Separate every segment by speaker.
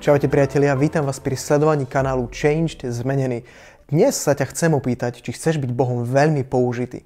Speaker 1: Čaute priatelia, vítam vás pri sledovaní kanálu Changed Zmenený. Dnes sa ťa chcem opýtať, či chceš byť Bohom veľmi použitý.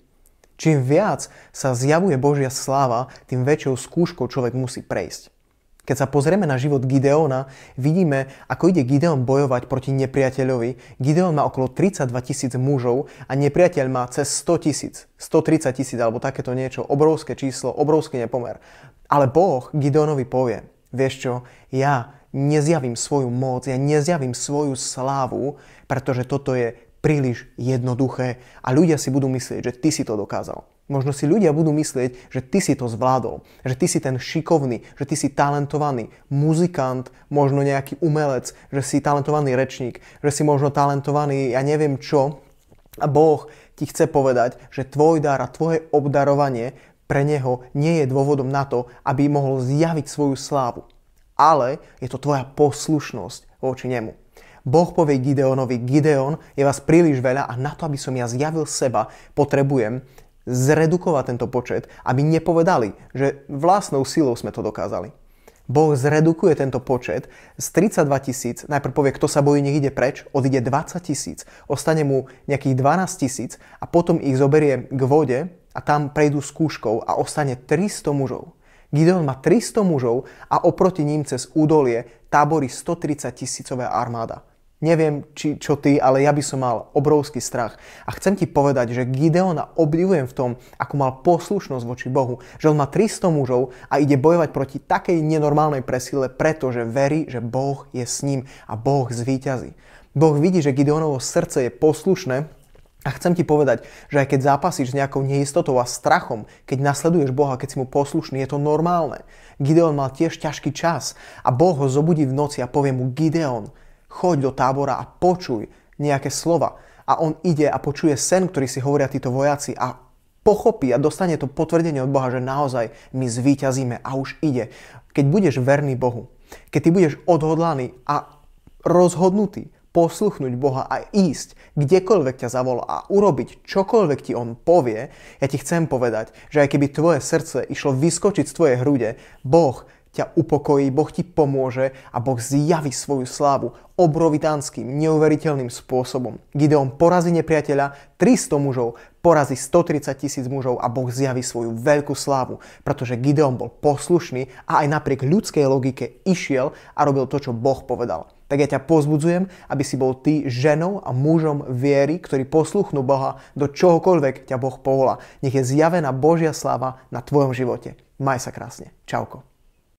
Speaker 1: Čím viac sa zjavuje Božia sláva, tým väčšou skúškou človek musí prejsť. Keď sa pozrieme na život Gideona, vidíme, ako ide Gideon bojovať proti nepriateľovi. Gideon má okolo 32 tisíc mužov a nepriateľ má cez 100 tisíc, 130 tisíc alebo takéto niečo, obrovské číslo, obrovský nepomer. Ale Boh Gideonovi povie, vieš čo, ja nezjavím svoju moc, ja nezjavím svoju slávu, pretože toto je príliš jednoduché a ľudia si budú myslieť, že ty si to dokázal. Možno si ľudia budú myslieť, že ty si to zvládol, že ty si ten šikovný, že ty si talentovaný muzikant, možno nejaký umelec, že si talentovaný rečník, že si možno talentovaný, ja neviem čo. A Boh ti chce povedať, že tvoj dar a tvoje obdarovanie pre neho nie je dôvodom na to, aby mohol zjaviť svoju slávu ale je to tvoja poslušnosť voči nemu. Boh povie Gideonovi, Gideon, je vás príliš veľa a na to, aby som ja zjavil seba, potrebujem zredukovať tento počet, aby nepovedali, že vlastnou silou sme to dokázali. Boh zredukuje tento počet z 32 tisíc, najprv povie, kto sa bojí, nech ide preč, odíde 20 tisíc, ostane mu nejakých 12 tisíc a potom ich zoberie k vode a tam prejdú skúškou a ostane 300 mužov. Gideon má 300 mužov a oproti ním cez údolie tábory 130 tisícové armáda. Neviem, či, čo ty, ale ja by som mal obrovský strach. A chcem ti povedať, že Gideona obdivujem v tom, ako mal poslušnosť voči Bohu. Že on má 300 mužov a ide bojovať proti takej nenormálnej presile, pretože verí, že Boh je s ním a Boh zvíťazí. Boh vidí, že Gideonovo srdce je poslušné a chcem ti povedať, že aj keď zápasíš s nejakou neistotou a strachom, keď nasleduješ Boha, keď si mu poslušný, je to normálne. Gideon mal tiež ťažký čas a Boh ho zobudí v noci a povie mu Gideon, choď do tábora a počuj nejaké slova. A on ide a počuje sen, ktorý si hovoria títo vojaci a pochopí a dostane to potvrdenie od Boha, že naozaj my zvíťazíme a už ide. Keď budeš verný Bohu, keď ty budeš odhodlaný a rozhodnutý posluchnúť Boha a ísť kdekoľvek ťa zavolá a urobiť čokoľvek ti On povie, ja ti chcem povedať, že aj keby tvoje srdce išlo vyskočiť z tvojej hrude, Boh ťa upokojí, Boh ti pomôže a Boh zjaví svoju slávu obrovitánskym, neuveriteľným spôsobom. Gideon porazí nepriateľa, 300 mužov, porazí 130 tisíc mužov a Boh zjaví svoju veľkú slávu, pretože Gideon bol poslušný a aj napriek ľudskej logike išiel a robil to, čo Boh povedal tak ja ťa pozbudzujem, aby si bol ty ženou a mužom viery, ktorí posluchnú Boha do čohokoľvek ťa Boh povolá. Nech je zjavená Božia sláva na tvojom živote. Maj sa krásne. Čauko.